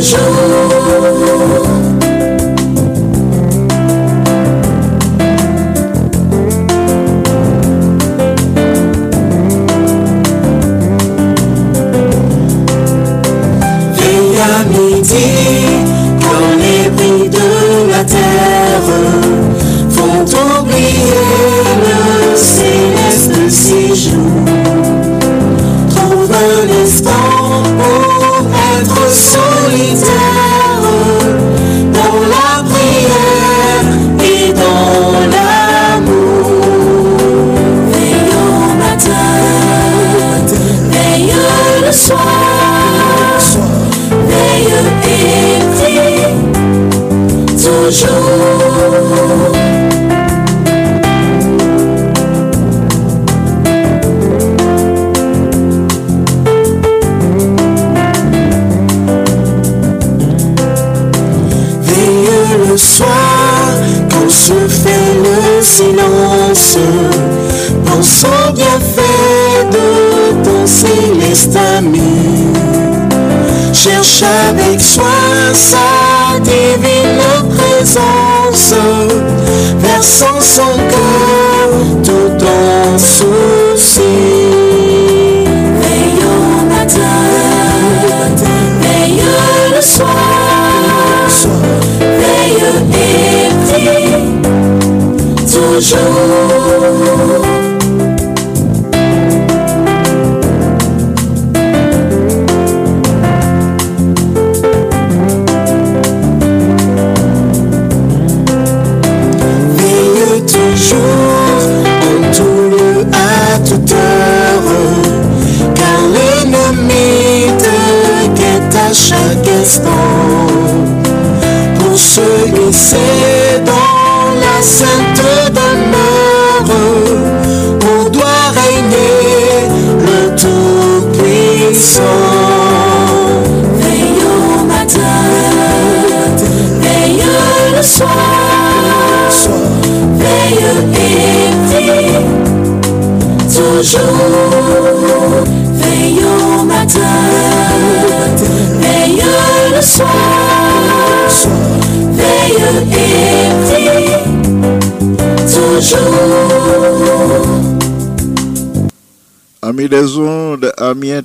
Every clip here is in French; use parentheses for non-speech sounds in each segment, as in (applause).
toujours.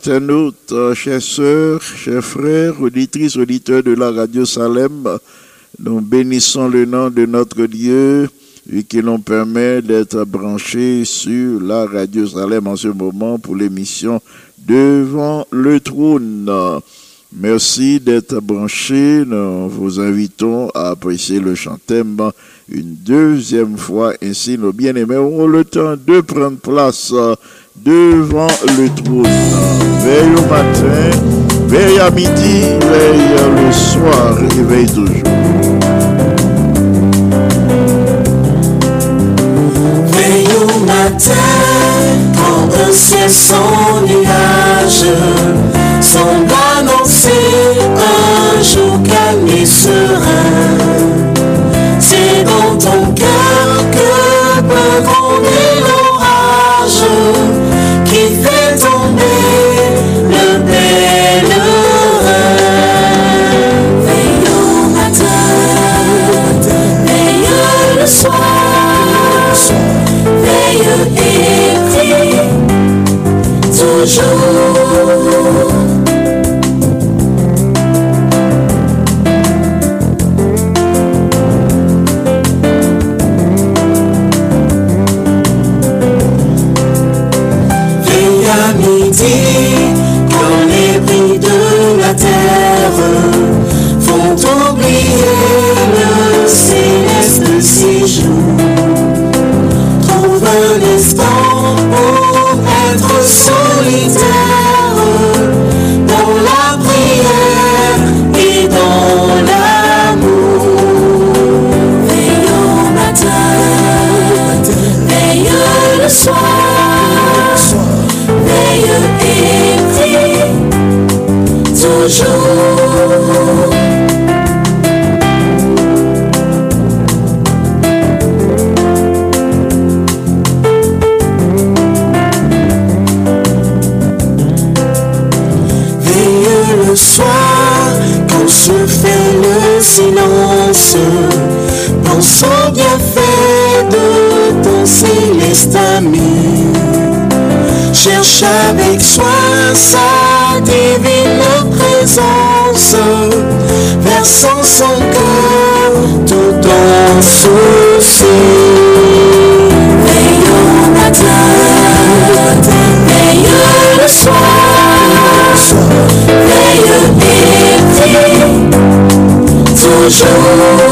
Internautes, euh, chers sœurs, chers frères, auditrices, auditeurs de la radio Salem, nous bénissons le nom de notre Dieu et qui nous permet d'être branchés sur la radio Salem en ce moment pour l'émission Devant le trône. Merci d'être branchés. Nous vous invitons à apprécier le chantème une deuxième fois. Ainsi, nos bien-aimés auront le temps de prendre place devant le trône. Veille au matin, veille à midi, veille le soir et veille toujours. Veille au matin, quand un ciel sans nuage semble annoncer un jour calme et serein. C'est dans ton cœur que peut Show. toujours. Toujours.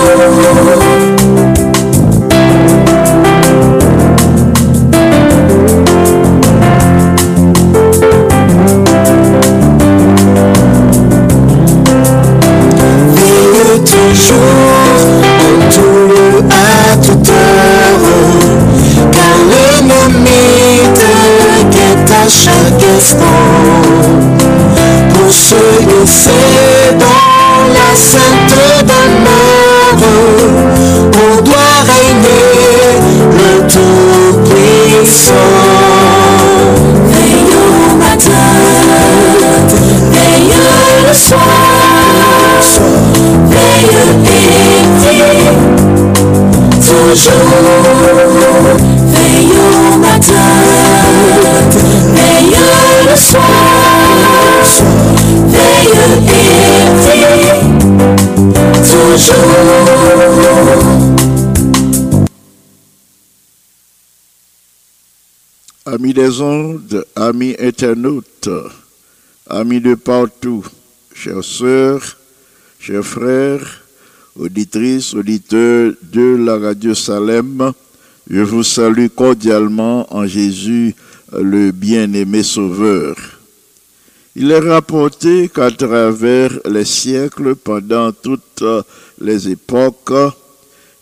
Amis des ondes, amis internautes, amis de partout, chères sœurs, chers frères, auditrices, auditeurs de la radio Salem, je vous salue cordialement en Jésus, le bien-aimé Sauveur. Il est rapporté qu'à travers les siècles, pendant toutes les époques,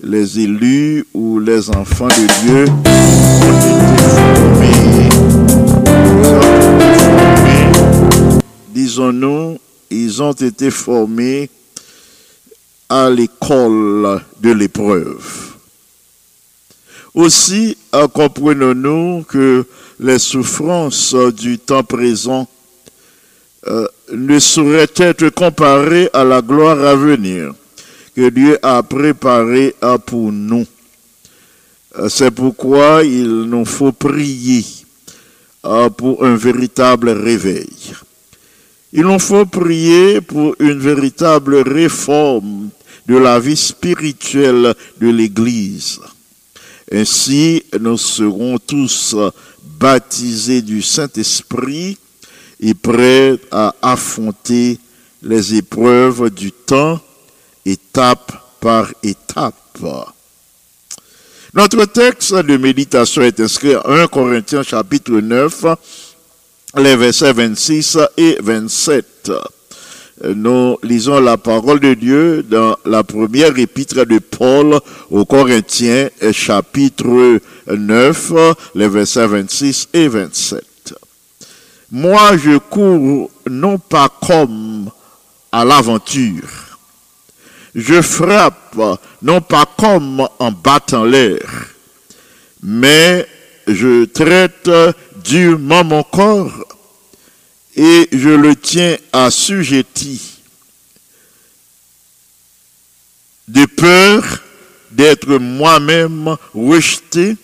les élus ou les enfants de Dieu ont été formés, disons-nous, ils ont été formés à l'école de l'épreuve. Aussi, comprenons-nous que les souffrances du temps présent euh, ne sauraient être comparées à la gloire à venir que Dieu a préparée pour nous. Euh, C'est pourquoi il nous faut prier euh, pour un véritable réveil. Il nous faut prier pour une véritable réforme de la vie spirituelle de l'Église. Ainsi, nous serons tous baptisés du Saint-Esprit et prêts à affronter les épreuves du temps, étape par étape. Notre texte de méditation est inscrit à 1 Corinthiens chapitre 9, les versets 26 et 27. Nous lisons la parole de Dieu dans la première épître de Paul aux Corinthiens, chapitre 9, les versets 26 et 27. Moi, je cours non pas comme à l'aventure. Je frappe non pas comme en battant l'air, mais je traite durement mon corps et je le tiens assujetti de peur d'être moi-même rejeté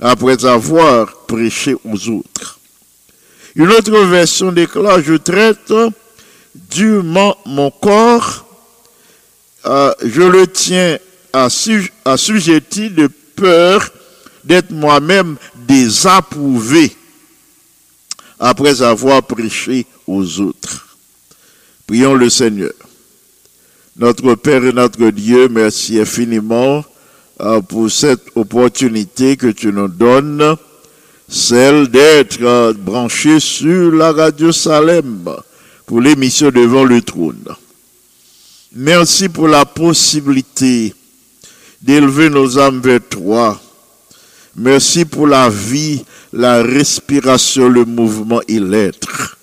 après avoir prêché aux autres. Une autre version déclare, je traite durement mon corps, euh, je le tiens assu- assujetti de peur d'être moi-même désapprouvé après avoir prêché aux autres. Prions le Seigneur. Notre Père et notre Dieu, merci infiniment euh, pour cette opportunité que tu nous donnes, celle d'être euh, branché sur la radio Salem pour l'émission devant le trône. Merci pour la possibilité d'élever nos âmes vers toi. Merci pour la vie, la respiration, le mouvement et l'être.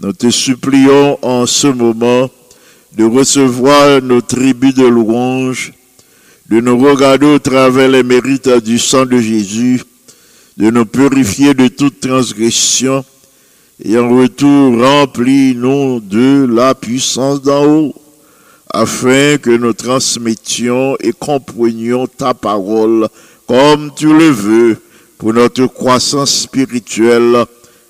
Nous te supplions en ce moment de recevoir nos tribus de louange, de nous regarder au travers les mérites du sang de Jésus, de nous purifier de toute transgression et en retour remplis-nous de la puissance d'en haut, afin que nous transmettions et comprenions ta parole comme tu le veux pour notre croissance spirituelle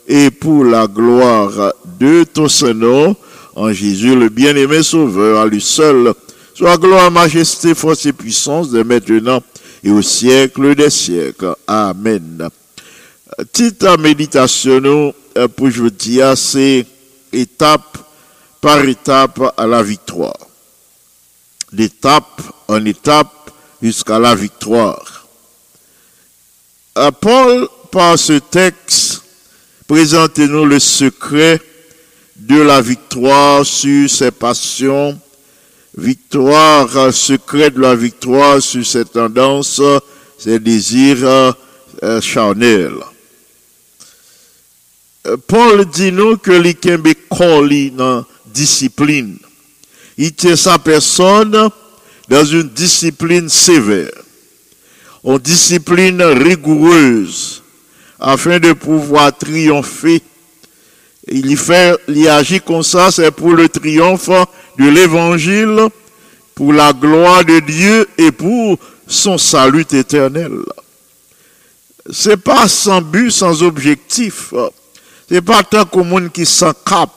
et pour la gloire de ton Saint-Nom, en Jésus le bien-aimé Sauveur, à lui seul, soit gloire, majesté, force et puissance de maintenant et au siècle des siècles. Amen. Petite méditation nous, euh, pour je dire, c'est étape par étape à la victoire. D'étape en étape jusqu'à la victoire. Euh, Paul, par ce texte, présente-nous le secret de la victoire sur ses passions, victoire, secret de la victoire sur ses tendances, ses désirs euh, charnels. Euh, Paul dit nous que l'ikembe koli dans discipline. Il tient sa personne dans une discipline sévère, une discipline rigoureuse, afin de pouvoir triompher. Il y fait, il agit comme ça, c'est pour le triomphe de l'évangile, pour la gloire de Dieu et pour son salut éternel. C'est pas sans but, sans objectif. C'est pas tant que monde qui sans cap,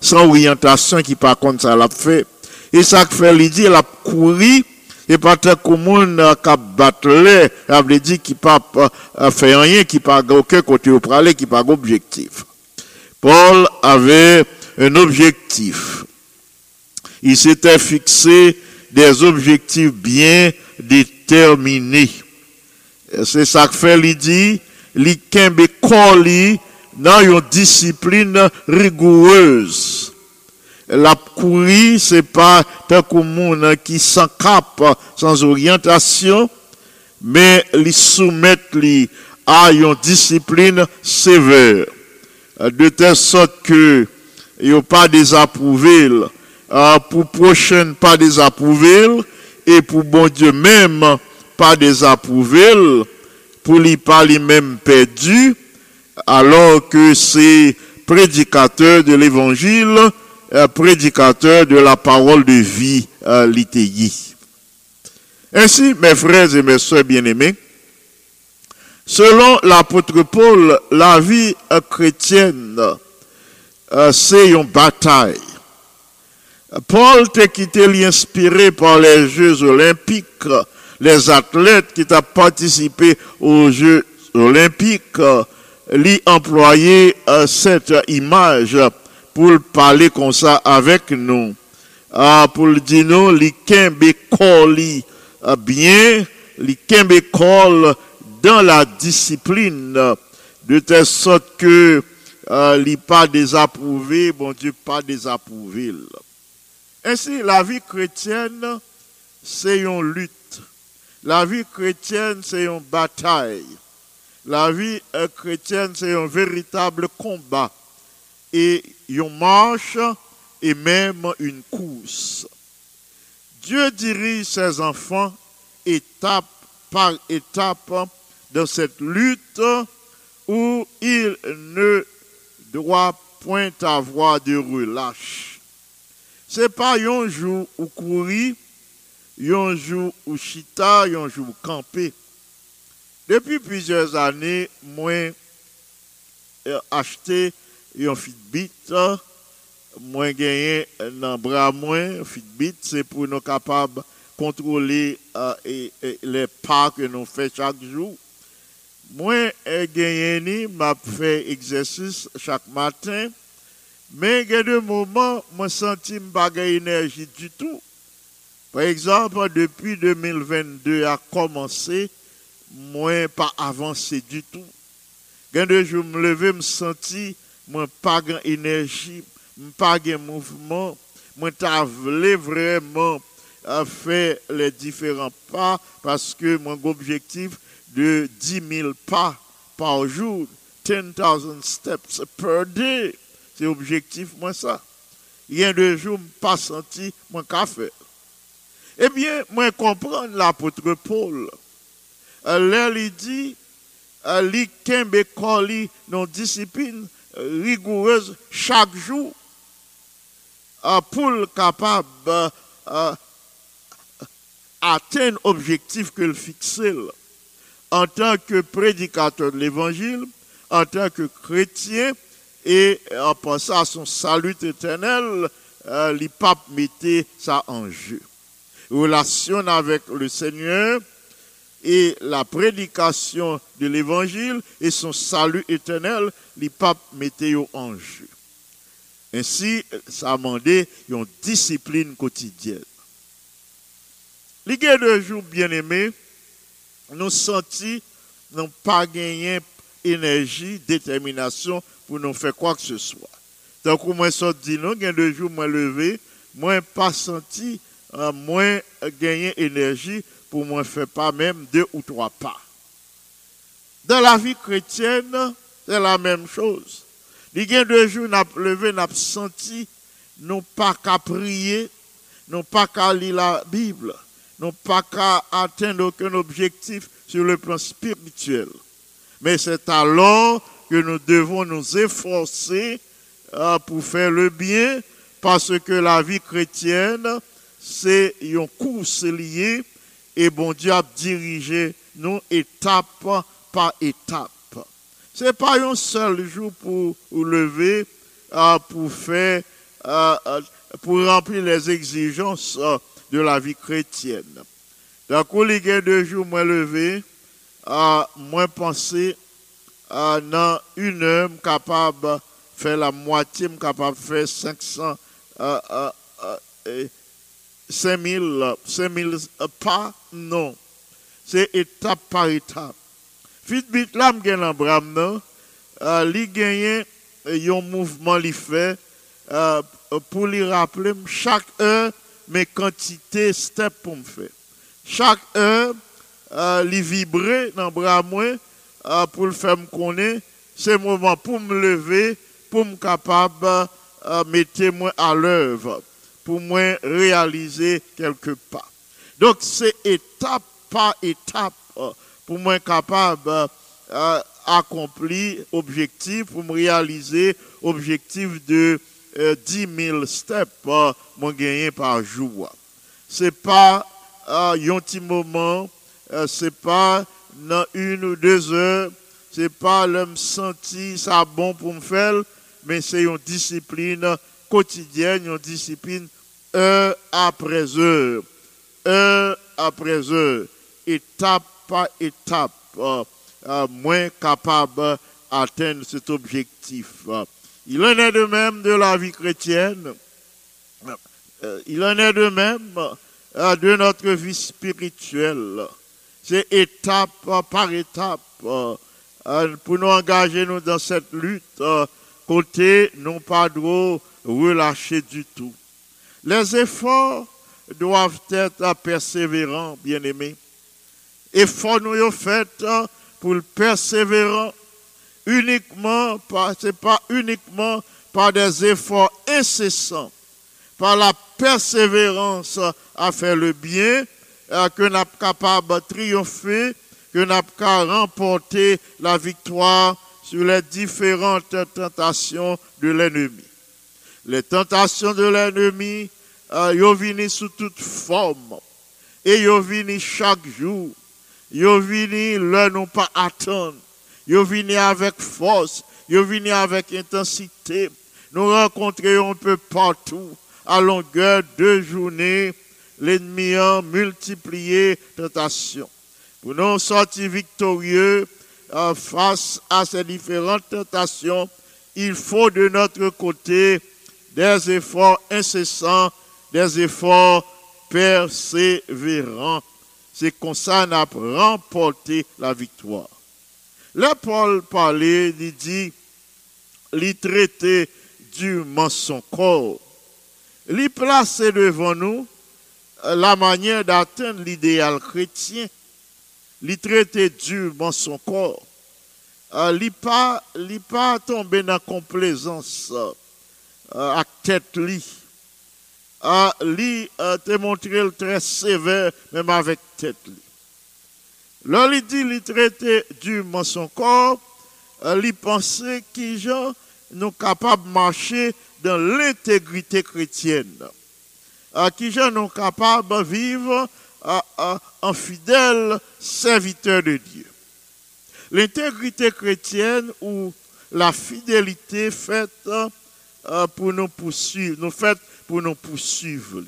sans orientation, qui par contre ça l'a fait. Et ça fait, dit, il a couru, et pas tant que monde qui a battu, veut dire qui pas euh, fait rien, qui pas aucun côté au parler, qui pas objectif. Paul avait un objectif. Il s'était fixé des objectifs bien déterminés. C'est ça que fait, il dit, li kembe koli dans une discipline rigoureuse. La courir, c'est pas tant que qui s'en cap sans orientation, mais li soumettre à une discipline sévère. De telle sorte que il a pas désapprouvé, pour prochaine pas désapprouvé, et pour bon Dieu même pas désapprouvé, pour lui pas lui-même perdu, alors que c'est prédicateur de l'évangile, euh, prédicateur de la parole de vie, euh, l'ITI. Ainsi, mes frères et mes soeurs bien-aimés, selon l'apôtre Paul, la vie euh, chrétienne, c'est une bataille. Paul t'a quitté l'inspiré par les Jeux olympiques, les athlètes qui ont participé aux Jeux olympiques, lui employer euh, cette image pour parler comme ça avec nous. Ah, pour dire nous, koli euh, bien, kol dans la discipline, de telle sorte que euh, li pas désapprouvé, bon Dieu pas désapprouvé. Ainsi, la vie chrétienne, c'est une lutte. La vie chrétienne, c'est une bataille. La vie euh, chrétienne, c'est un véritable combat. Et une marche et même une course. Dieu dirige ses enfants étape par étape dans cette lutte où il ne doit point avoir de relâche. C'est pas un jour où courir, un jour où chita, un jour où camper. Depuis plusieurs années, moi, j'ai acheté un Fitbit, moi gagné dans bras moins Fitbit, c'est pour nous capables contrôler euh, les pas que nous faisons chaque jour. Moi, j'ai gagné, m'a fait exercice chaque matin, mais il y a des moments, moi senti pas énergie du tout. Par exemple, depuis 2022 a commencé, moi pas avancé du tout. Quand je me lever, me senti, moi pas grand énergie, pas grand mouvement, t'as voulu vraiment faire les différents pas parce que mon objectif de 10 000 pas par jour, 10,000 steps per day, c'est objectif moi ça. Il y a deux jours, pas senti mon café. Eh bien, moi comprends l'apôtre Paul. Là, il dit, li kembe koli non discipline rigoureuse chaque jour pour le capable euh, atteindre l'objectif que là. en tant que prédicateur de l'évangile, en tant que chrétien, et en pensant à son salut éternel, euh, les papes ça en jeu. Relation avec le Seigneur et la prédication de l'évangile et son salut éternel, les papes mettaient en jeu. Ainsi, ça a une discipline quotidienne. Les gars de jour bien-aimés, nous sentis n'ont pas gagné énergie, détermination pour nous faire quoi que ce soit. Donc, moi, dit non, gain de jour, moi levé, moi pas senti, euh, moins gagné énergie pour moi faire pas même deux ou trois pas. Dans la vie chrétienne, c'est la même chose. Les gain de jour, n'a levé, n'a senti, non pas qu'à prier, non pas qu'à lire la Bible, non pas qu'à atteindre aucun objectif sur le plan spirituel. Mais c'est alors que nous devons nous efforcer euh, pour faire le bien, parce que la vie chrétienne, c'est une course liée, et bon Dieu a dirigé nous étape par étape. C'est pas un seul jour pour lever, euh, pour faire, euh, pour remplir les exigences de la vie chrétienne. Donc, les deux jours, moi levé, à moins à dans une heure capable de faire la moitié, capable de faire 500, euh, euh, euh, 5000, 5000 pas, non. C'est étape par étape. Fitbit là, je gagne bram euh, li gagne un mouvement li fait euh, pour lui rappeler chaque heure mes quantités step pour me faire. Chaque heure euh, li vibrer dans bras moi euh, pour le faire me connaître, c'est moment pour me lever, pour me capable euh, mettre moi à l'œuvre, pour moi réaliser quelque part. Donc c'est étape par étape euh, pour moi capable euh, accomplir objectif, pour me réaliser objectif de euh, 10 000 steps mon gagné par jour. C'est pas un petit moment, c'est pas dans une ou deux heures, c'est pas l'homme senti ça bon pour me faire, mais c'est une discipline quotidienne, une discipline heure après heure, heure après heure, étape par étape, euh, euh, moins capable d'atteindre cet objectif. Il en est de même de la vie chrétienne. Euh, Il en est de même de notre vie spirituelle. C'est étape euh, par étape euh, euh, pour nous engager nous dans cette lutte. Côté, non pas de relâcher du tout. Les efforts doivent être persévérants, bien-aimés. Efforts nous avons fait pour le persévérant uniquement, c'est pas uniquement par des efforts incessants, par la persévérance à faire le bien, que nous sommes capables de triompher, que nous sommes remporter la victoire sur les différentes tentations de l'ennemi. Les tentations de l'ennemi, euh, vini sous toute forme. Et yo vini chaque jour. Yo vini là non pas attendre. Yo vini avec force. Yo vini avec intensité. Nous rencontrons un peu partout, à longueur de journée, l'ennemi a multiplié tentations. Pour nous sortir victorieux face à ces différentes tentations, il faut de notre côté des efforts incessants, des efforts persévérants. C'est comme ça qu'on a remporté la victoire. Là, Paul parlait, il dit, il traitait durement son corps. Il plaçait devant nous la manière d'atteindre l'idéal chrétien. Il traitait durement son corps. Euh, pas, li pas tombé dans la complaisance euh, à tête li. Euh, Li euh, te montré le très sévère, même avec tête li. Là, il dit, il traitait durement son corps, euh, il pensait qu'ils gens nous capables de marcher dans l'intégrité chrétienne. Euh, qui gens nous capables de vivre euh, euh, en fidèles serviteurs de Dieu. L'intégrité chrétienne ou la fidélité faite pour nous poursuivre, nous faite pour nous poursuivre.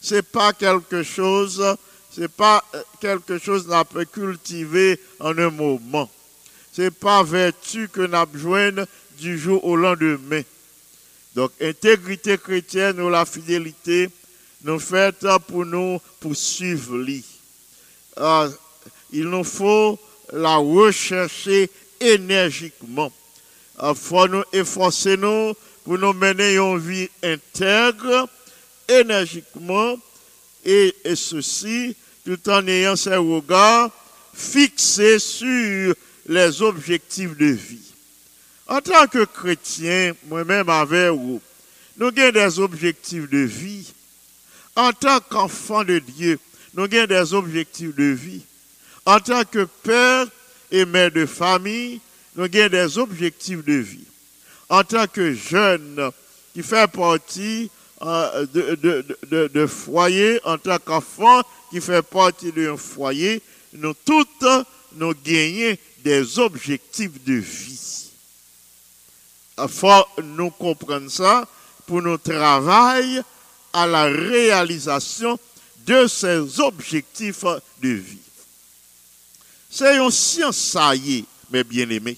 C'est pas quelque chose, c'est pas quelque chose qu'on peut cultiver en un moment. C'est pas vertu que nous besoin du jour au lendemain. Donc, intégrité chrétienne ou la fidélité, nous faite pour nous poursuivre. Euh, il nous faut la rechercher énergiquement. Il faut nous efforcer nous pour nous mener une vie intègre, énergiquement, et, et ceci tout en ayant ses regards fixés sur les objectifs de vie. En tant que chrétien, moi-même avec vous, nous avons des objectifs de vie. En tant qu'enfant de Dieu, nous avons des objectifs de vie. En tant que père et mère de famille, nous avons des objectifs de vie. En tant que jeune qui fait partie euh, de, de, foyer, en tant qu'enfant qui fait partie d'un foyer, nous toutes, nous gagnons des objectifs de vie. Il faut nous comprendre ça pour nous travailler à la réalisation de ces objectifs de vie. C'est une science, ça y est, mes bien-aimés.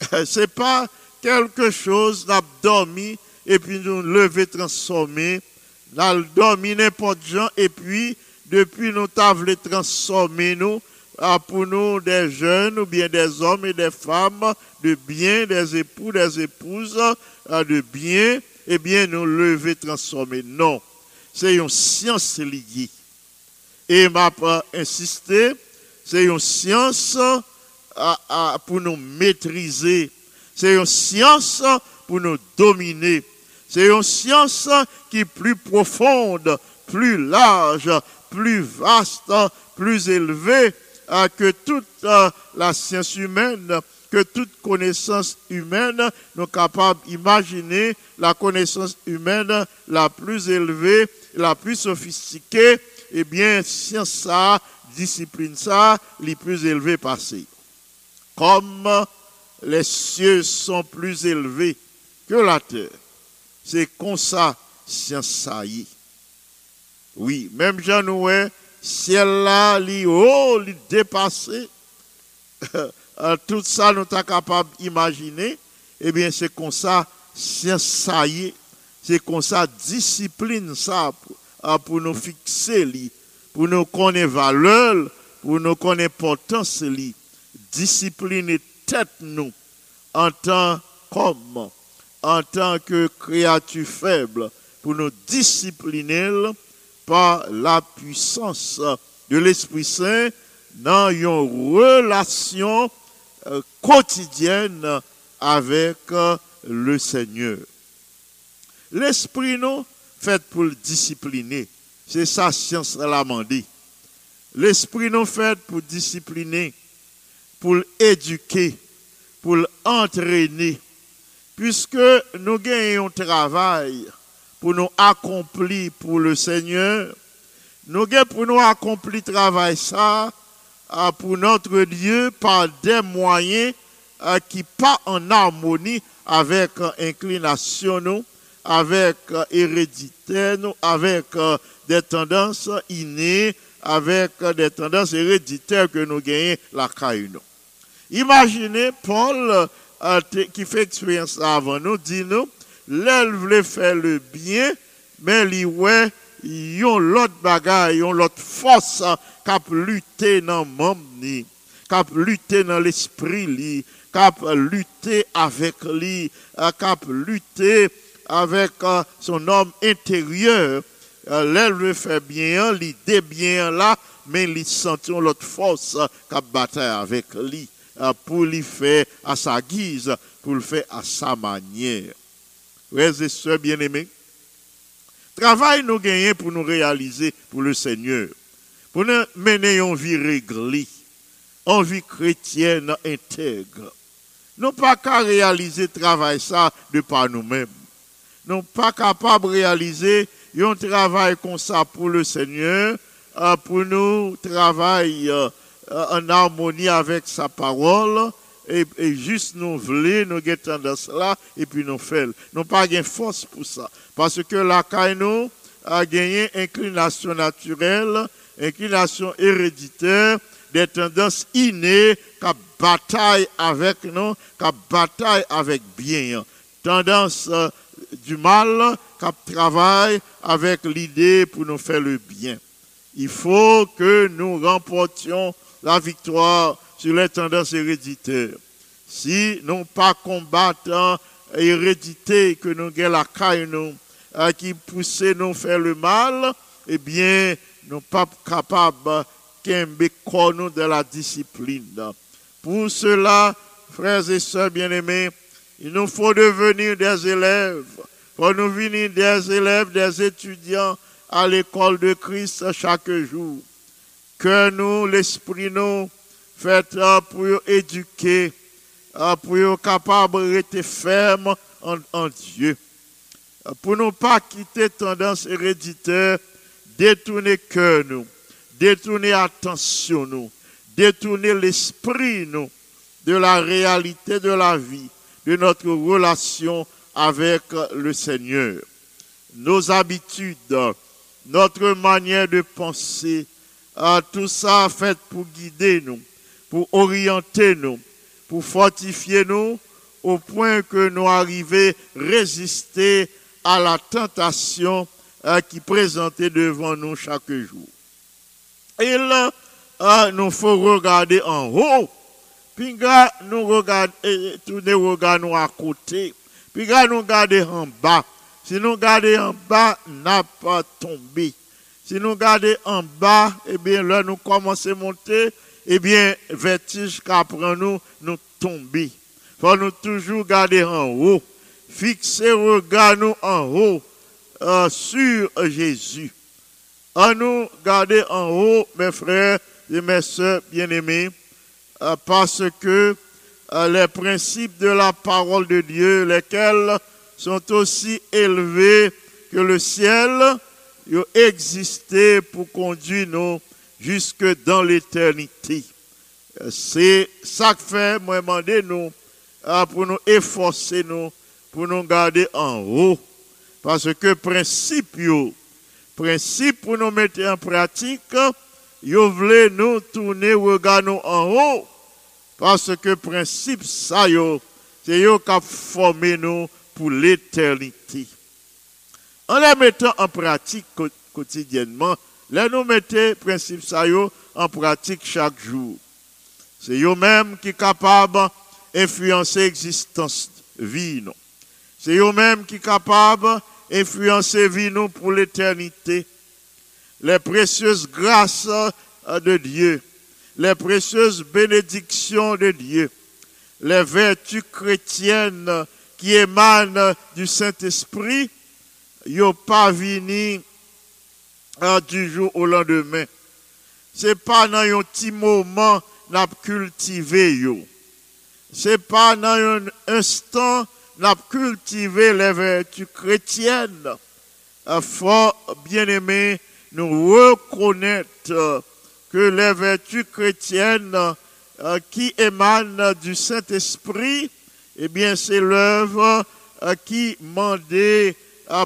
(laughs) C'est pas quelque chose n'a dormi et puis nous lever transformer, dormi n'importe gens et puis depuis nous t'avons transformer nous pour nous des jeunes ou bien des hommes et des femmes de bien, des époux, des épouses de bien, eh bien nous lever transformer. Non, c'est une science liée. Et m'a insisté, c'est une science ah, ah, pour nous maîtriser. C'est une science pour nous dominer. C'est une science qui est plus profonde, plus large, plus vaste, plus élevée euh, que toute euh, la science humaine, que toute connaissance humaine. Nous capables d'imaginer la connaissance humaine la plus élevée, la plus sophistiquée. Eh bien, science ça, discipline ça, les plus élevées passées. Comme les cieux sont plus élevés que la terre. C'est comme ça, science ça y est. Oui, même Jean Noué, ciel là, li haut, li dépassé. (laughs) Euh, Tout ça, nous sommes capables d'imaginer. Eh bien, c'est comme ça, science ça. C'est comme ça, discipline ça, pour, euh, nous fixer, pour nous connaître valeur, pour nous connaître importance, li. discipliner tête nous en tant qu'homme, en tant que créature faible, pour nous discipliner par la puissance de l'Esprit Saint dans une relation quotidienne avec euh, le Seigneur. L'Esprit nous fait pour le discipliner. C'est ça, science l'a demandé. L'Esprit nous fait pour discipliner, pour l'éduquer, pour l'entraîner. Puisque nous gagnons travail pour nous accomplir pour le Seigneur, nous gagnons pour nous accomplir travail ça pour notre Dieu par des moyens ah, qui pas en harmonie avec euh, inclination avec hérédité avec des tendances innées, avec des tendances héréditaires que nous gagnons la. Imaginez Paul qui fait expérience avant nous, dit nous, l'elle voulait faire le bien, mais lui ouais, yon l'autre bagaille, yon l'autre force euh, cap lutter dans le monde, ni, cap lutter dans l'esprit, li, cap lutter avec lui, euh, cap lutter avec euh, son homme intérieur. Euh, L'elle veut faire bien, l'idée bien là, mais il sentit l'autre force euh, cap bataille avec lui euh, pour lui faire à sa guise, pour le faire à sa manière. Frères et sœurs bien-aimés, travail nous gagnons pour nous réaliser pour le Seigneur, pour nous mener une vie réglée, une vie chrétienne intègre. Nous pas qu'à réaliser travail ça de par nous-mêmes. Nous pas capables de réaliser un travail comme ça pour le Seigneur, euh, pour nous travailler euh, en harmonie avec sa parole, et, juste nous voulons, nous avons tendance là, et puis nous faisons. Nous pas de force pour ça. Parce que la caille nous a gagné inclination naturelle, inclination héréditaire, des tendances innées, qui bataille avec nous, qui bataille avec bien. Tendance euh, du mal, qui travaille avec l'idée pour nous faire le bien. Il faut que nous remportions la victoire sur les tendances héréditaires. Si nous pas combattant hérédité que nous avons la caille nous, qui pousse nous faire le mal, eh bien, nous pas capables qu'aimer nous de la discipline. Pour cela, frères et sœurs bien-aimés, il nous faut devenir des élèves. Pour nous venir des élèves, des étudiants à l'école de Christ chaque jour. Que nous, l'esprit nous, fait pour éduquer, pour être capable d'être ferme en, en Dieu. Pour ne pas quitter tendance héréditaire, détourner cœur nous, détourner attention nous, détourner l'esprit nous de la réalité de la vie, de notre relation avec le Seigneur. Nos habitudes, notre manière de penser, euh, tout ça fait pour guider nous, pour orienter nous, pour fortifier nous, au point que nous arrivons à résister à la tentation euh, qui présentait devant nous chaque jour. Et là, euh, nous faut regarder en haut, puis nous regarder, et tourner nous à côté, puis nous regarder en bas. Si nous regardons en bas, n'a pas tombé. Si nous regardons en bas, eh bien, là, nous commençons à monter, eh bien, vertige qu'après nous, nous tomber. Faut nous toujours garder en haut. Fixer regard nous en haut, euh, sur Jésus. À nous garder en haut, mes frères et mes sœurs bien-aimés, euh, parce que euh, les principes de la parole de Dieu, lesquels sont aussi élevés que le ciel, ils ont existé pour conduire nous jusque dans l'éternité. C'est ça que fait, moi, demander nous, pour nous efforcer nous, pour nous garder en haut. Parce que principe, principe pour nous mettre en pratique, yo voulez nous tourner regard nous en haut. Parce que principe ça c'est yo qui a formé nous pour l'éternité. En les mettant en pratique quotidiennement, là nous mettons principe ça en pratique chaque jour. C'est eux-mêmes qui sont capables d'influencer l'existence vie. nous. C'est eux-mêmes qui sont capables d'influencer vie nous pour l'éternité. Les précieuses grâces euh, de Dieu, les précieuses bénédictions de Dieu, les vertus chrétiennes qui émanent du Saint-Esprit, n'ont pas venu du jour au lendemain. C'est pas dans un petit moment n'a cultivé yo. C'est pas dans un instant n'a cultivé les vertus chrétiennes. Il faut, bien aimé, nous reconnaître euh, que les vertus chrétiennes euh, qui émanent du Saint-Esprit, eh bien, c'est l'œuvre euh, qui mandait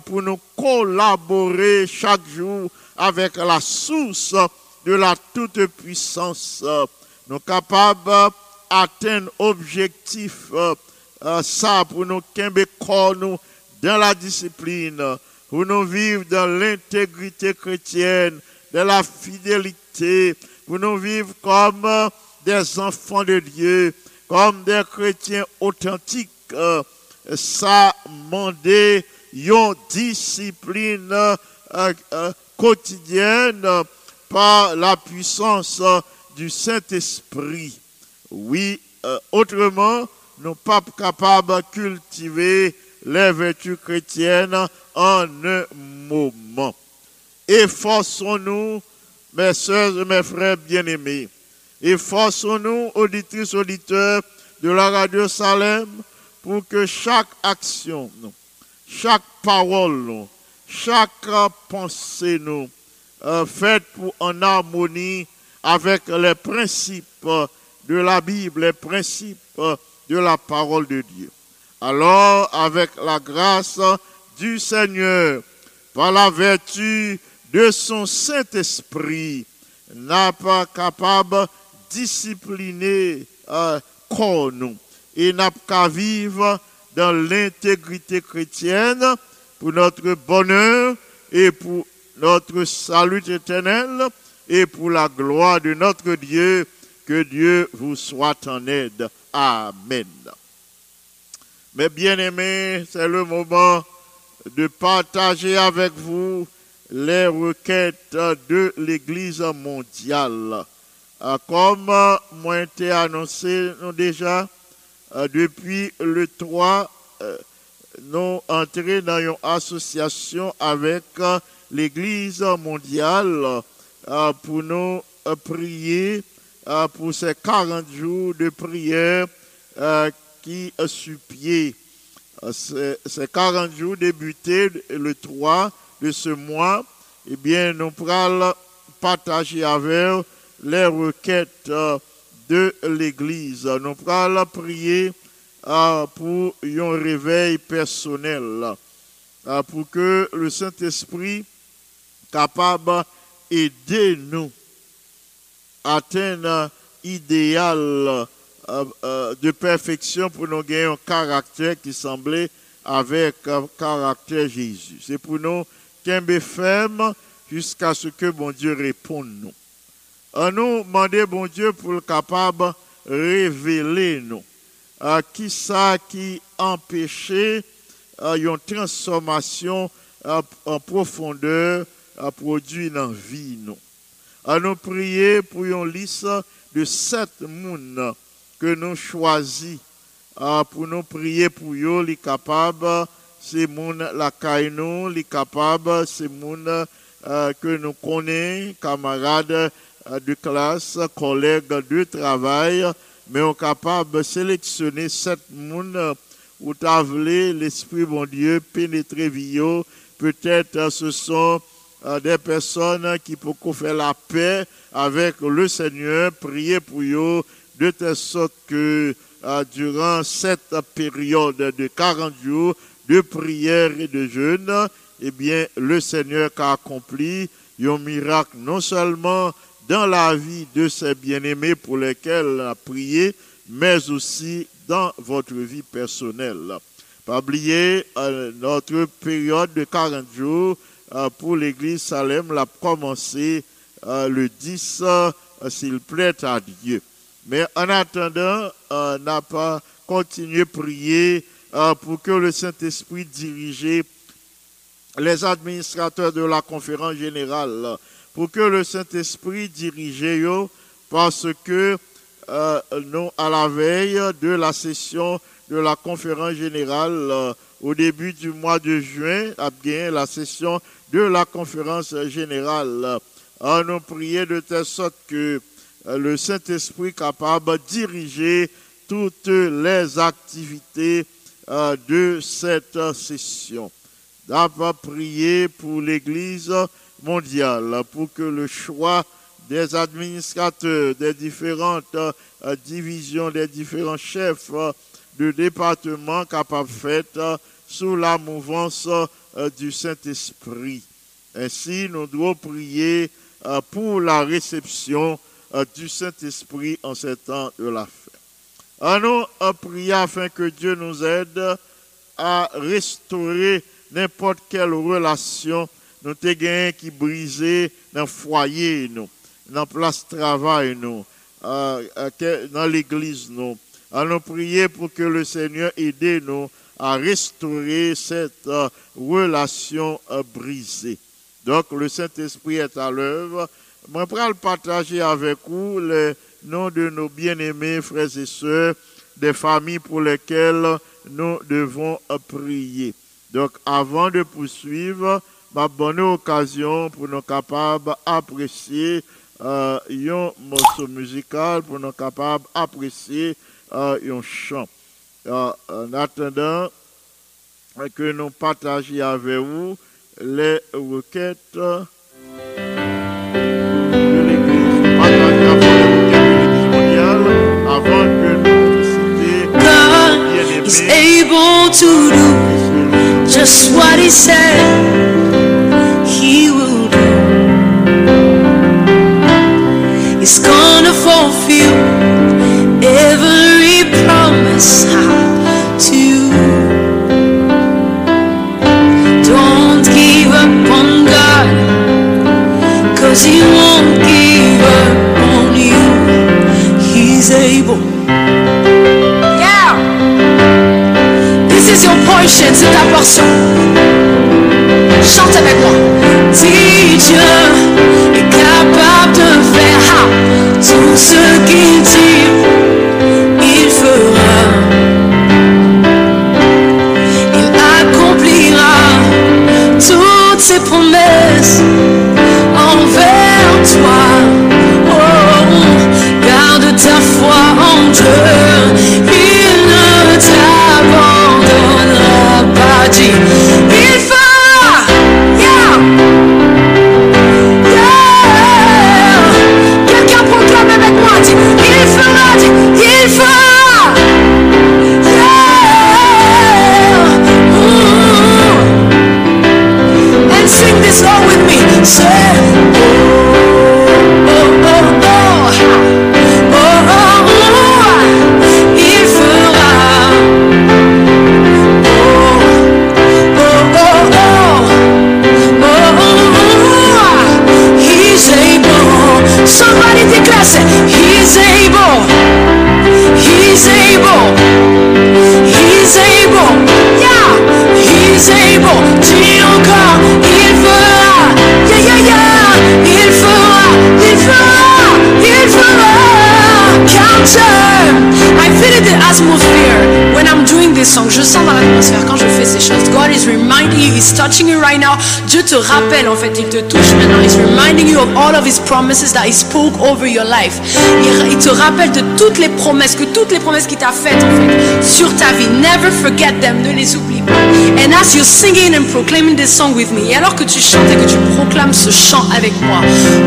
pour nous collaborer chaque jour avec la source de la toute-puissance. Nous capables d'atteindre objectif euh, ça pour nous qu'aimer corps nous dans la discipline, pour nous vivre dans l'intégrité chrétienne, dans la fidélité, pour nous vivre comme des enfants de Dieu, comme des chrétiens authentiques. ça mandé une discipline euh, euh, quotidienne par la puissance du Saint-Esprit. Oui, euh, autrement, nous pas capables de cultiver les vertus chrétiennes en un moment. Efforçons-nous, mes soeurs et mes frères bien-aimés. Efforçons-nous, auditrices, auditeurs de la radio Salem, pour que chaque action, chaque parole, chaque pensée nous euh, faite pour en harmonie avec les principes de la Bible, les principes de la parole de Dieu. Alors, avec la grâce du Seigneur, par la vertu de son Saint-Esprit, n'a pas capable discipliner euh, nous et n'a qu'à vivre dans l'intégrité chrétienne pour notre bonheur et pour notre salut éternel et pour la gloire de notre Dieu. Que Dieu vous soit en aide. Amen. Mes bien-aimés, c'est le moment de partager avec vous les requêtes de l'Église mondiale. Euh, Comme moi été annoncé déjà, euh, depuis le 3, euh, nous entrés dans une association avec l'Église mondiale pour nous prier euh, pour ces 40 jours de prière euh, qui suppiaient. Euh, Ces ces 40 jours débutés le 3 de ce mois, eh bien, nous pourrons partager avec les requêtes euh, de l'Église. Nous pourrons prier pour un réveil personnel, pour que le Saint-Esprit capable d'aider nous atteindre idéal euh, euh, de perfection pour nous gagner un caractère qui semblait avec un caractère Jésus. C'est pour nous qu'un ferme jusqu'à ce que bon Dieu réponde nous. À nous demander bon Dieu pour le capable révéler nous. Euh, qui ça qui empêchait euh, une transformation en profondeur à produire dans la vie nous. À nous prier pour une liste de sept moun que nous choisis euh, pour nous prier pour eux, les capables, c'est la nous, les capables, c'est moun euh, que nous connaissons, camarades euh, de classe, collègues de travail, mais on est capable de sélectionner sept euh, où l'Esprit bon Dieu pénétrer vie. Peut-être euh, ce sont des personnes qui peuvent faire la paix avec le Seigneur, prier pour eux, de telle sorte que euh, durant cette période de 40 jours de prière et de jeûne, eh bien, le Seigneur a accompli un miracle non seulement dans la vie de ses bien-aimés pour lesquels a prié, mais aussi dans votre vie personnelle. Pas oublier euh, notre période de 40 jours euh, pour l'église Salem l'a commencé euh, le 10, euh, s'il plaît à Dieu. Mais en attendant, euh, n'a pas continué à prier euh, pour que le Saint-Esprit dirige les administrateurs de la conférence générale, pour que le Saint-Esprit dirige parce que euh, nous, à la veille de la session de la conférence générale, euh, au début du mois de juin, la session de la conférence générale. Euh, nous prier de telle sorte que euh, le Saint-Esprit capable de diriger toutes les activités euh, de cette session. D'avoir prié pour l'Église mondiale, pour que le choix des administrateurs, des différentes euh, divisions, des différents chefs de département capables fait sous la mouvance du Saint-Esprit. Ainsi, nous devons prier euh, pour la réception euh, du Saint-Esprit en ces temps de la fin. Nous à prier afin que Dieu nous aide à restaurer n'importe quelle relation nous gagné qui brisé dans le foyer nous, dans la place de travail nous, euh, euh, dans l'église nous. Nous prier pour que le Seigneur aide nous à restaurer cette euh, relation euh, brisée. Donc le Saint-Esprit est à l'œuvre. Je vais le partager avec vous les noms de nos bien-aimés frères et sœurs, des familles pour lesquelles nous devons euh, prier. Donc, avant de poursuivre, ma bonne occasion pour nous capables d'apprécier euh, un morceau musical, pour nous capables d'apprécier un chant. En attendant, que nous partagions avec vous les requêtes de l'Église. Avant que nous God is able to do just what He said He will do. He's gonna fulfill every promise portion, c'est ta portion. Chante avec moi. Si Dieu est capable de faire tout ce Dieu te rappelle en fait. Il te touche maintenant. He's reminding you of all of His promises that He spoke over your life. Il, il te rappelle de toutes les promesses, que toutes les promesses qu'il t'a faites en fait sur ta vie. Never forget them. Ne les oublie pas. And as you're singing and proclaiming this song with me, et alors que tu chantes et que tu proclames ce chant avec moi,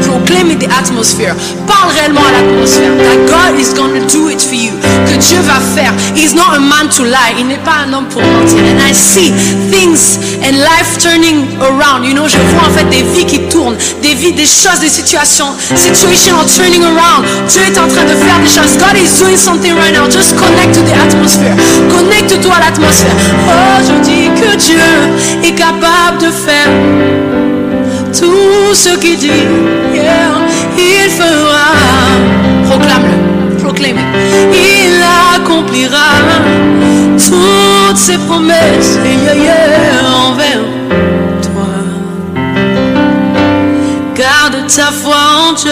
proclaim in the atmosphere. Parle réellement à l'atmosphère. That God is gonna do it for you. Que Dieu va faire. He's not a man to lie. Il n'est pas un homme pour mentir. And I see things and life turning around. You know, je vois en fait des vies qui tournent, des vies, des choses, des situations. Situation are turning around. Dieu est en train de faire des choses. God is doing something right now. Just connect to the atmosphere. Connecte-toi à l'atmosphère. Oh, je dis que Dieu est capable de faire tout ce qu'il dit. Yeah, il fera. Proclame-le. Proclame. Il accomplira toutes ses promesses. Yeah, yeah, envers toi. Garde ta foi en Dieu.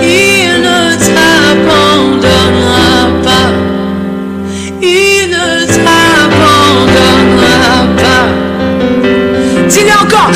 Il ne t'abandonnera pas. Il ne t'abandonnera pas. Dis-le encore.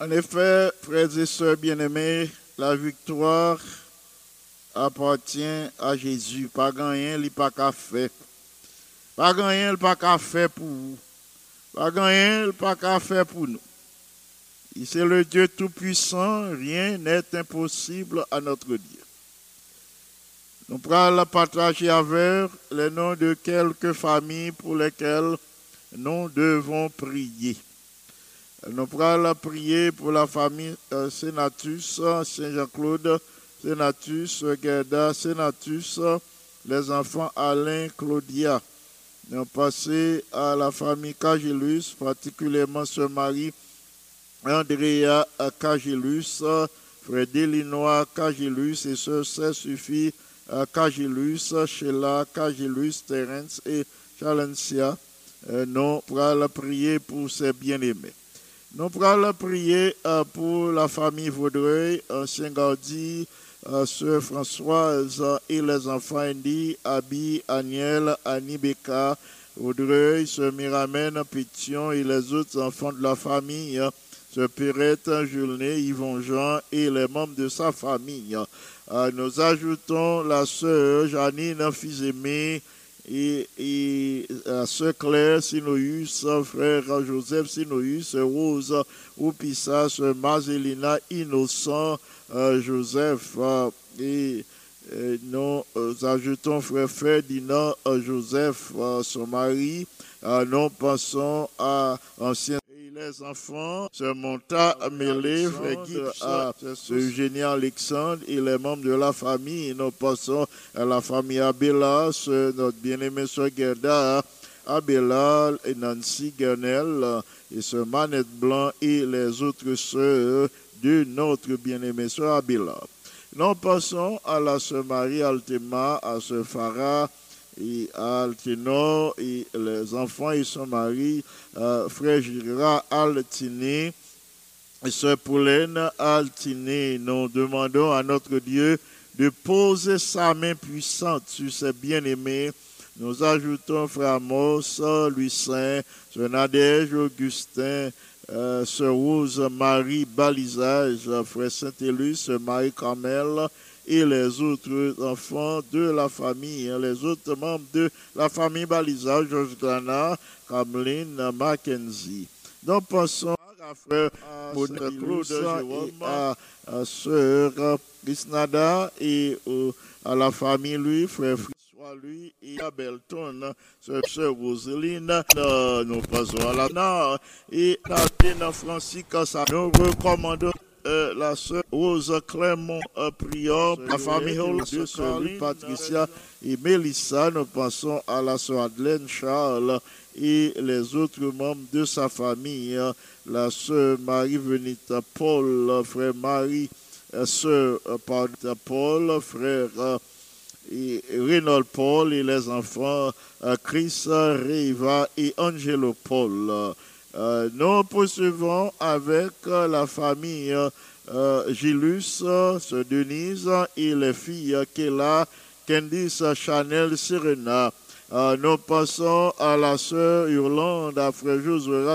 En effet, frères et sœurs bien-aimés, la victoire appartient à Jésus. Pas gagner, il pas qu'à faire. Pas gagner, il pas qu'à faire pour vous. Pas gagner, il pas qu'à faire pour nous. Il c'est le Dieu tout-puissant, rien n'est impossible à notre Dieu. Nous pourrons partager avec les noms de quelques familles pour lesquelles nous devons prier. Nous pourrons prier pour la famille euh, Sénatus, Saint-Jean-Claude, Sénatus, Gerda, Sénatus, les enfants Alain, Claudia. Nous passons à la famille Cagilus, particulièrement ce mari Andrea Cagilus, frère Delinois Cagilus et sœur Saint-Suffit Cagilus, Sheila Cagilus, Terence et Chalencia. Euh, Nous pourrons prier pour ces bien-aimés. Nous pourrons prier euh, pour la famille Vaudreuil, ancien Gaudi, euh, sœur Françoise et les enfants Andy, Abby, Aniel, Annie Becca, Vaudreuil, sœur Miramène, Pétion et les autres enfants de la famille, euh, sœur Perrette, Julien, Yvon Jean et les membres de sa famille. Euh, Nous ajoutons la sœur Janine, fils aimé, et, et la sœur Claire Sinoïus, frère Joseph Sinoïus, Rose Oupissa, sœur Marcelina Innocent, euh, Joseph, euh, et euh, nous euh, ajoutons frère Ferdinand euh, Joseph, euh, son mari. Euh, nous pensons à ancien et les enfants, sœur Monta Mélé, frère Gibbs, sœur Eugénie Alexandre et les membres de la famille. Et nous pensons à la famille Abela, sœur- notre bien-aimée sœur Gerda, Abela et Nancy Guernel, et ce Manette Blanc et les autres sœurs de notre bien-aimée sœur Abela. Nous passons à la sœur Marie Altema, à sœur Farah et Altino les enfants et son mari, frère Gira Altiné, et sœur Pauline Altiné. Nous demandons à notre Dieu de poser sa main puissante sur ses bien-aimés. Nous ajoutons frère Amos, Saint, sœur Nadège, Augustin, euh, sœur Rose Marie Balisage, frère Saint-Élus, Marie Carmel et les autres enfants de la famille, hein, les autres membres de la famille Balisage, Georges Glana, Cameline Mackenzie. Nous pensons à frère Claude et à, à sœur Chrisnada et euh, à la famille lui, frère François lui et à Belton, sœur, Roseline, euh, nous passons à la et Nathalie Francis nous recommandons euh, la sœur Rose Clément euh, Prior, la famille Louis Patricia et Mélissa, nous pensons à la sœur Adelaine Charles et les autres membres de sa famille, la sœur Marie Venita Paul, frère Marie, euh, sœur Paul, frère et Reynold Paul et les enfants Chris, Reva et Angelo Paul. Euh, nous poursuivons avec euh, la famille euh, Gilus, euh, Denise et les filles Kela, Candice, Chanel, Serena. Nous passons à la sœur Yolande, à frère Josué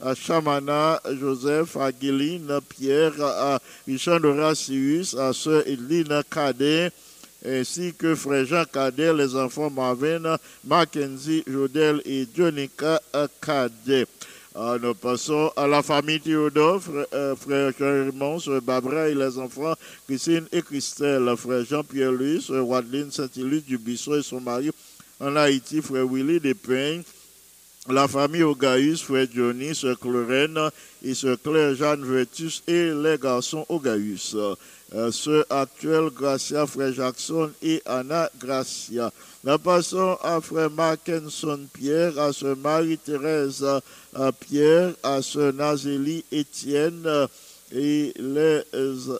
à Chamana, Joseph, à Guéline, Pierre, à Richard Racius, à sœur Eline Cadet, ainsi que frère Jean Cadet, les enfants Marvin, Mackenzie, Jodel et Jonica Cadet. Euh, nous passons à la famille Théodore, frère, euh, frère Barbara et les enfants Christine et Christelle, frère Jean-Pierre Louis, sœur Wadeline Saint-Élus du Bisson et son mari en Haïti, frère Willy Despeignes, la famille Ogaïus, frère Johnny, sœur Clorène et sœur Claire Jeanne Vertus et les garçons Ogaïus. Euh, sœur Gracia, frère Jackson et Anna Gracia. Nous passons à frère Mackenson Pierre, à sœur Marie-Thérèse à Pierre, à sœur Nazélie Étienne euh, et les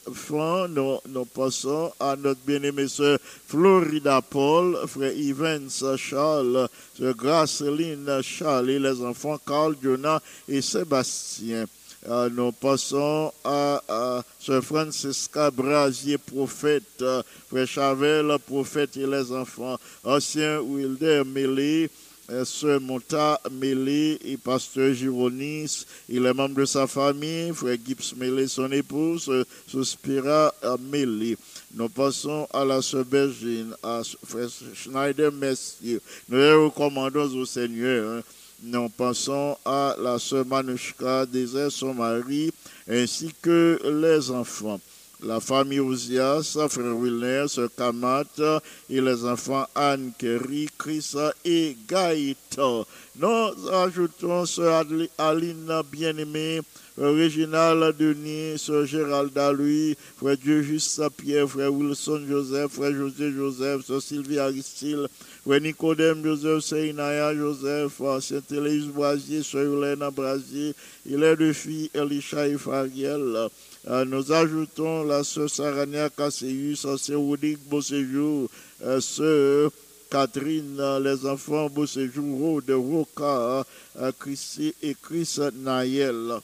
enfants. Nous, nous passons à notre bien-aimée sœur Florida Paul, frère Evans Charles, sœur Graceline Charles et les enfants Carl, Jonah et Sébastien. Euh, nous passons à, à Sœur Francisca Brasier, prophète, euh, Frère Chavel, prophète et les enfants, ancien Wilder euh, Sœur Monta Mélé et Pasteur Gironis, il est membre de sa famille, Frère Gibbs Mélé, son épouse, euh, Mélé. Nous passons à la Sœur Bergine, à Frère Schneider Messier. Nous les recommandons au Seigneur. hein. Nous pensons à la sœur Manushka, désert son mari, ainsi que les enfants. La famille Ouzias, frère Wilner, sœur Kamat et les enfants Anne, Kerry, Chris et Gaëtan. Nous ajoutons sœur Aline bien-aimée, Réginal Denis, sœur Géralda Louis, frère Dieu Juste Pierre, frère Wilson Joseph, frère José Joseph, sœur Sylvie Aristide, frère Nicodème Joseph, Seinaya Joseph, sœur Téléus Boisier, sœur Hélène Brasier, il est de filles Elisha et Fariel. Euh, nous ajoutons la sœur Sarania Casseus, sœur Rudik Beauséjour, euh, sœur Catherine, euh, les enfants Beauséjour, Rode, Roca, Chrissy et Chris Naël.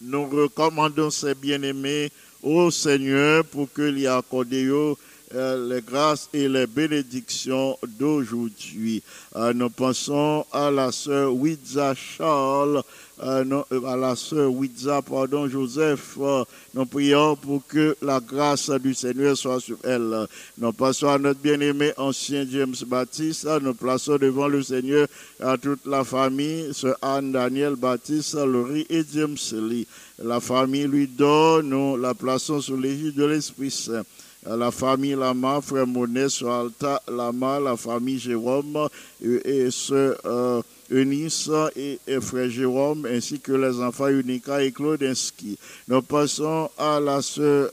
Nous, recommandons ces bien-aimés au Seigneur pour accordé eux, euh, les grâces et les bénédictions d'aujourd'hui. Euh, nous pensons à la sœur Widza Charles, euh, euh, à la sœur Widza, pardon, Joseph. euh, nous prions pour que la grâce du Seigneur soit sur elle. Nous passons à notre bien-aimé ancien James Baptiste. Nous plaçons devant le Seigneur à toute la famille, sœur Anne, Daniel, Baptiste, Laurie et James Lee. La famille lui donne, nous la plaçons sous l'égide de l'Esprit Saint. La famille Lama, frère Monet, Alta Lama, la famille Jérôme et, et sœur euh, Eunice et, frère Jérôme, ainsi que les enfants Unica et Claudinski. Nous passons à la sœur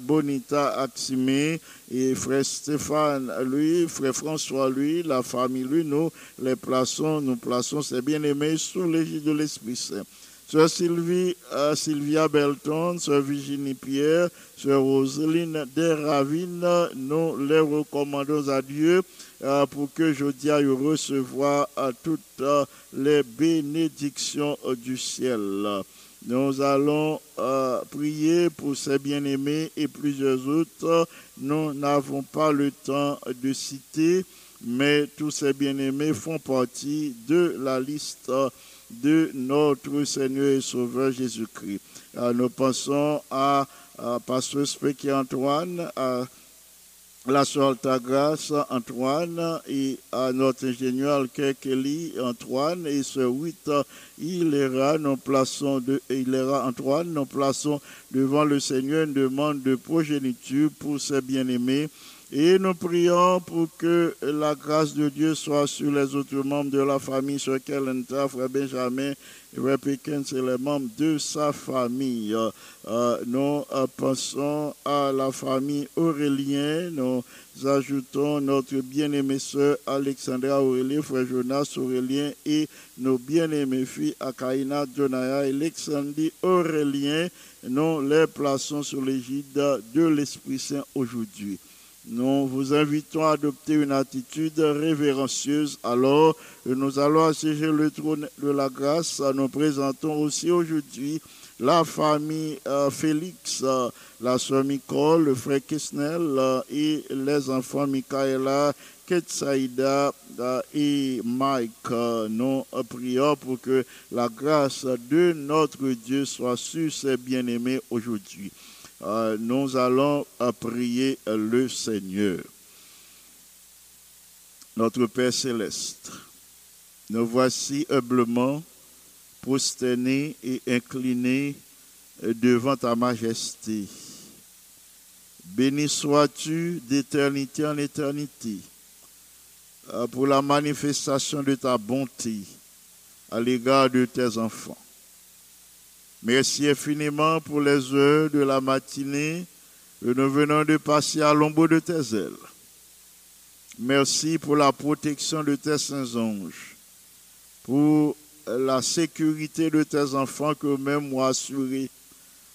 Bonita Aximé et frère Stéphane, lui, frère François, lui, la famille, lui, nous les plaçons, nous plaçons ces bien-aimés sous l'égide de l'Esprit Saint. Sœur Sylvie, euh, Sylvia Belton, Sœur Virginie Pierre, Sœur Roseline Desravines, nous les recommandons à Dieu euh, pour que je dis à recevoir à toutes euh, les bénédictions euh, du ciel. Nous allons euh, prier pour ces bien-aimés et plusieurs autres. Nous n'avons pas le temps de citer, mais tous ces bien-aimés font partie de la liste de notre Seigneur et Sauveur Jésus-Christ. Euh, nous pensons à, à Pasteur Spéki Antoine, à la soeur Altagrace Antoine et à notre ingénieur Kelly Antoine et ce 8 Hilera, nous plaçons de Antoine, nous plaçons devant le Seigneur une demande de progéniture pour ses bien-aimés. Et nous prions pour que la grâce de Dieu soit sur les autres membres de la famille, sur Kelenta, frère Benjamin, frère Pékin, c'est les membres de sa famille. Euh, nous pensons à la famille Aurélien, nous ajoutons notre bien-aimée sœur Alexandra Aurélie, frère Jonas Aurélien et nos bien-aimées filles Akaina, Jonaya et Alexandrie Aurélien. Nous les plaçons sous l'égide de l'Esprit Saint aujourd'hui. Nous vous invitons à adopter une attitude révérencieuse alors nous allons assiéger le trône de la grâce. Nous présentons aussi aujourd'hui la famille euh, Félix, euh, la soeur Nicole, le frère Kisnel euh, et les enfants Michaela, Ketsaïda et Mike. Nous prions pour que la grâce de notre Dieu soit sur ces bien-aimés aujourd'hui. Euh, nous allons prier le Seigneur. Notre Père céleste, nous voici humblement prosternés et inclinés devant ta majesté. Béni sois-tu d'éternité en éternité euh, pour la manifestation de ta bonté à l'égard de tes enfants. Merci infiniment pour les heures de la matinée que nous venons de passer à l'ombre de tes ailes. Merci pour la protection de tes saints anges, pour la sécurité de tes enfants que même moi assuré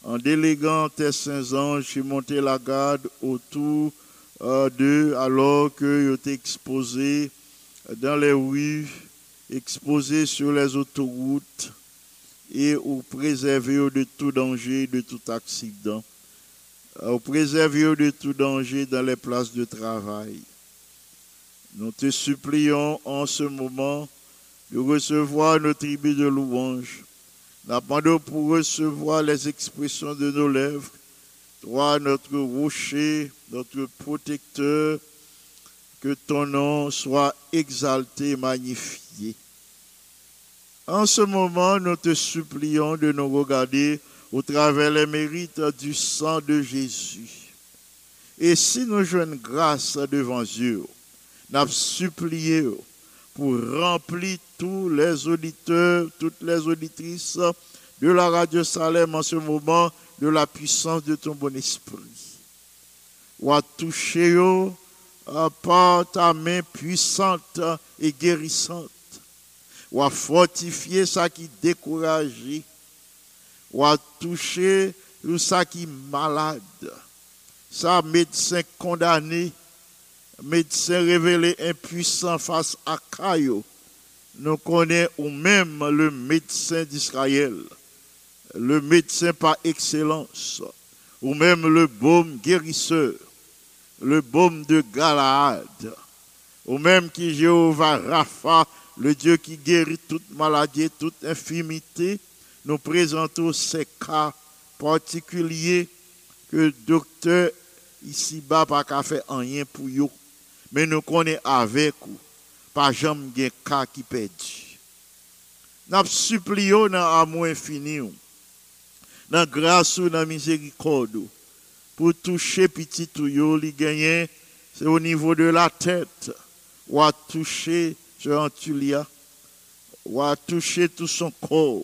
en déléguant tes saints anges, j'ai monté la garde autour euh, d'eux alors que tu exposés dans les rues, exposés sur les autoroutes, et ou préserver de tout danger, de tout accident. Ou préserver de tout danger dans les places de travail. Nous te supplions en ce moment de recevoir nos tribus de louange. Nous pour recevoir les expressions de nos lèvres. Toi, notre rocher, notre protecteur, que ton nom soit exalté, magnifié. En ce moment, nous te supplions de nous regarder au travers les mérites du sang de Jésus. Et si nous jouons grâce devant Dieu, nous supplié pour remplir tous les auditeurs, toutes les auditrices de la radio Salem en ce moment de la puissance de ton bon esprit. Ou à toucher par ta main puissante et guérissante ou à fortifier ça qui décourage, ou à toucher ça qui malade, ça médecin condamné, médecin révélé impuissant face à Caillou. Nous connaissons ou même le médecin d'Israël, le médecin par excellence, ou même le baume guérisseur, le baume de Galaad, ou même qui Jéhovah Rapha, le Dieu qui guérit toute maladie, toute infimité, nous présentons ces cas particuliers que le docteur ici-bas n'a pas fait rien pour vous. Mais nous connaissons avec vous, pas jamais de cas qui perdent. Nous supplions dans l'amour infini, dans la grâce ou dans la miséricorde, pour toucher petit tout, c'est au niveau de la tête, ou à toucher sur Antulia, ou à toucher tout son corps,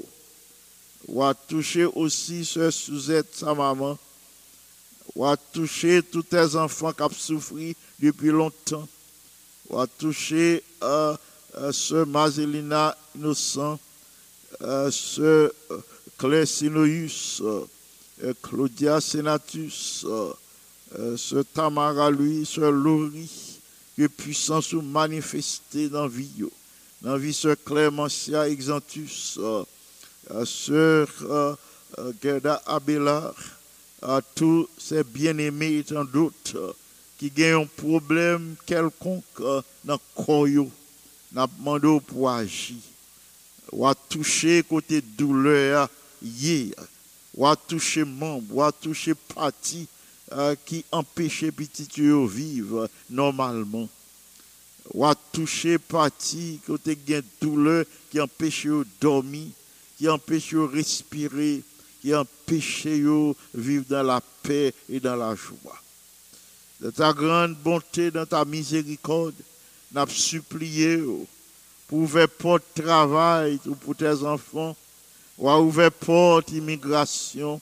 ou à toucher aussi ce Suzette, sa maman, ou toucher tous tes enfants qui ont souffert depuis longtemps, ou à toucher euh, euh, ce Mazelina innocent, euh, ce Claire Sinoïus, Claudia Senatus, ce Tamara lui, ce Laurie, que puissance ou manifestée dans la vie. Dans la vie, sœur Clémentia Exantus, euh, euh, sœur euh, Gerda Abelard, à tous ces bien-aimés et tant d'autres qui ont un problème quelconque dans le corps, n'a demandé pour agir. Ou à toucher côté douleur, ou à toucher membre, ou à toucher partie euh, qui empêche petit de vivre normalement. Ou à toucher partie côté gain douleur qui empêche de dormir, qui empêche de respirer, qui empêche de vivre dans la paix et dans la joie. De ta grande bonté, dans ta miséricorde, n'a supplié pour ouvrir porte travail pour tes enfants, ou ouvrir porte immigration,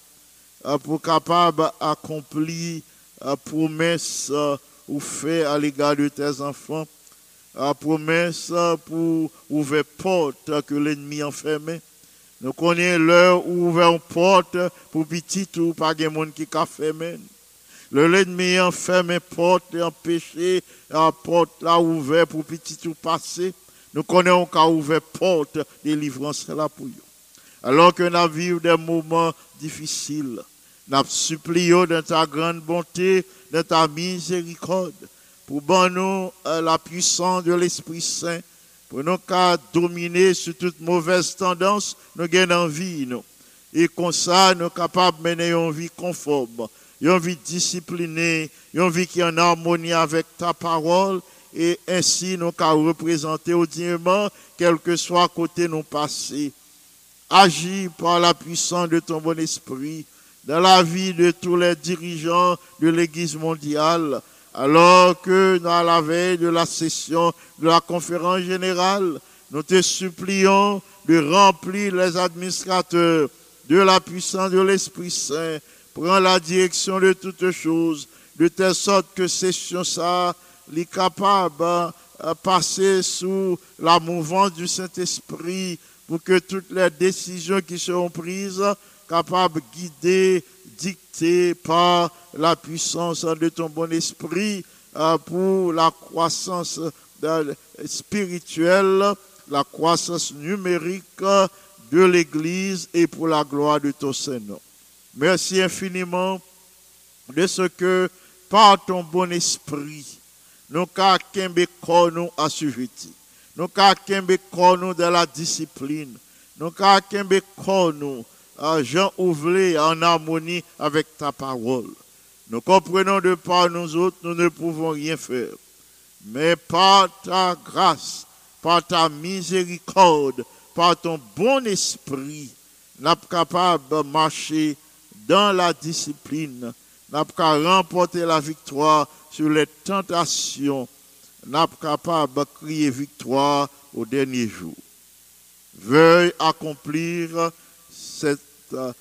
pour capable d'accomplir la euh, promesse euh, ou fait à l'égard de tes enfants, la promesse pour ouvrir porte que l'ennemi enfermé. Nous connaissons l'heure où ouvrir une porte pour petit ou pas de monde qui a fermé. Le l'ennemi enfermé porte et empêché la porte là ouverte pour petit ou passer. Nous connaissons qu'à ouvert porte délivrance là pour eux. Alors que nous vivons des moments difficiles, nous supplions de ta grande bonté, de ta miséricorde, pour nous euh, la puissance de l'Esprit Saint, pour nous qu'à dominer sur toute mauvaise tendance, nous gagnons vie, nous. Et comme ça, nous sommes capables de mener une vie conforme, une vie disciplinée, une vie qui est en harmonie avec ta parole, et ainsi nous qu'à représenter audieusement, quel que soit côté nous passé. Agis par la puissance de ton bon esprit dans la vie de tous les dirigeants de l'Église mondiale, alors que dans la veille de la session de la conférence générale, nous te supplions de remplir les administrateurs de la puissance de l'Esprit Saint, prends la direction de toutes choses, de telle sorte que session ça, les capables de passer sous la mouvance du Saint-Esprit pour que toutes les décisions qui seront prises capable de guider, dicter par la puissance de ton bon esprit euh, pour la croissance spirituelle, la croissance numérique de l'Église et pour la gloire de ton Saint-Nom. Merci infiniment de ce que par ton bon esprit, nous corps nous assujettis. Nous ka kembe corps de la discipline. Nous ka kembe corps nous à Jean en harmonie avec ta parole. Nous comprenons de par nous autres, nous ne pouvons rien faire. Mais par ta grâce, par ta miséricorde, par ton bon esprit, nous sommes capables de marcher dans la discipline, nous sommes remporter la victoire sur les tentations, nous sommes capables de crier victoire au dernier jour. Veuille accomplir cette euh,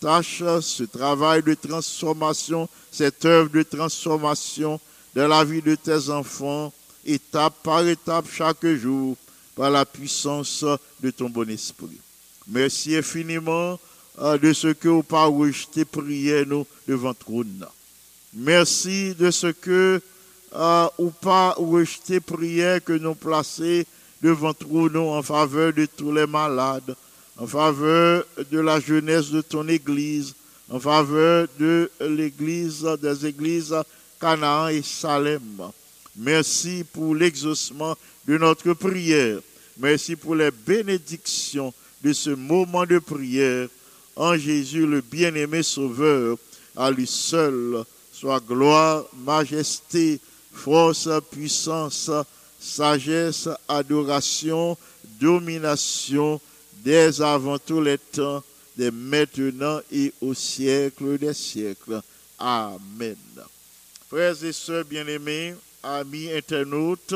tâche, ce travail de transformation, cette œuvre de transformation de la vie de tes enfants, étape par étape chaque jour, par la puissance de ton bon esprit. Merci infiniment euh, de ce que vous pas rejeté prière nous devant trône. Merci de ce que euh, ou pas rejeté prière que nous placer devant trône en faveur de tous les malades, en faveur de la jeunesse de ton Église, en faveur de l'Église, des églises Canaan et Salem. Merci pour l'exaucement de notre prière. Merci pour les bénédictions de ce moment de prière. En Jésus, le bien-aimé Sauveur, à lui seul soit gloire, majesté, force, puissance, sagesse, adoration, domination, dès avant tous les temps, dès maintenant et au siècle des siècles. Amen. Frères et sœurs bien-aimés, amis internautes,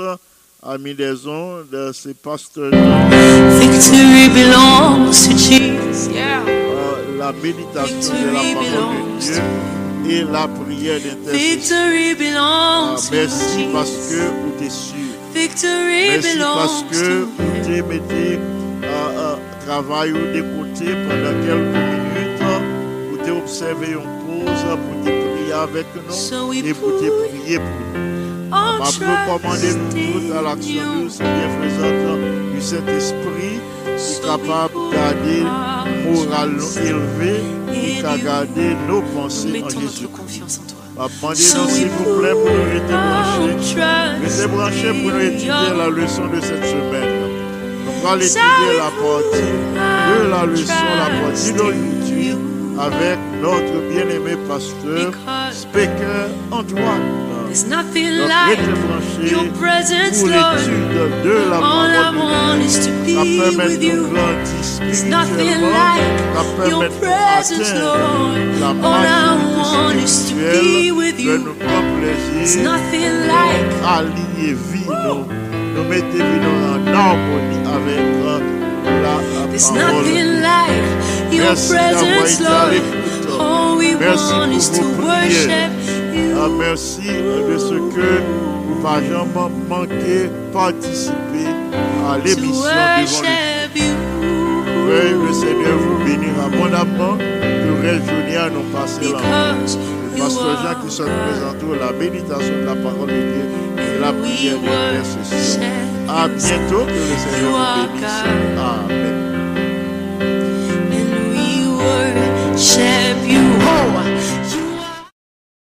amis des ondes, c'est Pasteur Victory belongs to Jesus. Yeah. euh, la méditation de la parole de Dieu et la prière d'intercession. Victory Ah, merci parce que vous êtes sûr. Victory Merci parce que vous te mettez à travail ou d'écouter pendant quelques minutes, vous te observer une pause, pour te prier avec nous et pour te prier pour nous. our Papa, nous toutes à l'action et bienfaisante du Saint-Esprit qui est capable de garder moral élevé et qui a gardé nos pensées en Jésus. confiance en toi. Demandez-nous s'il vous plaît pour nous rester branchés. Restez branchés pour nous étudier la leçon de cette semaine. Nous allons étudier la partie de la leçon, la partie d'aujourd'hui, avec notre bien-aimé pasteur, Speaker Antoine. There's nothing like your presence, Lord. All I want is to be with you. There's nothing like your presence, Lord. All I want is to be with you. There's nothing like. There's nothing like your presence, Lord. All we want is to worship. Ah, you. merci de ce que vous n'avez jamais manqué participer à To l'émission devant le worship you. Veuille le Seigneur vous bénir abondamment. Que journée à nous passer là. Le pasteur Jean qui se présente la méditation de la parole de Dieu et la prière d'intercession. worship À bientôt. Que le Seigneur vous bénisse. Amen.